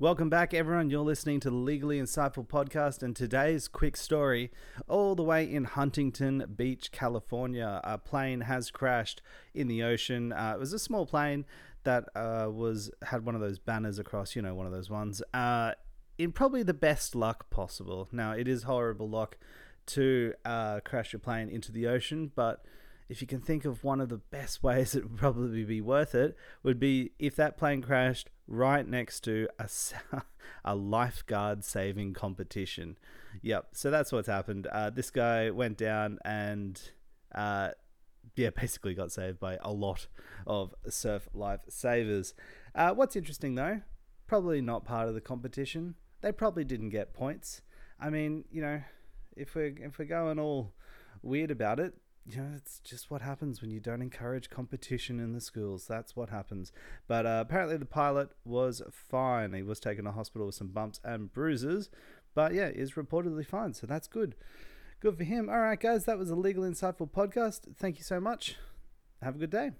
Welcome back, everyone. You're listening to the Legally Insightful podcast, and today's quick story all the way in Huntington Beach, California. A plane has crashed in the ocean. Uh, it was a small plane that uh, was had one of those banners across, you know, one of those ones. Uh, in probably the best luck possible. Now, it is horrible luck to uh, crash your plane into the ocean, but if you can think of one of the best ways it would probably be worth it, would be if that plane crashed right next to a, a lifeguard saving competition. Yep, so that's what's happened. Uh, this guy went down and, uh, yeah, basically got saved by a lot of surf life savers. Uh, what's interesting though, probably not part of the competition. They probably didn't get points. I mean, you know, if we're if we're going all weird about it, you know, it's just what happens when you don't encourage competition in the schools. That's what happens. But uh, apparently, the pilot was fine. He was taken to hospital with some bumps and bruises, but yeah, is reportedly fine. So that's good. Good for him. All right, guys, that was a Legal Insightful podcast. Thank you so much. Have a good day.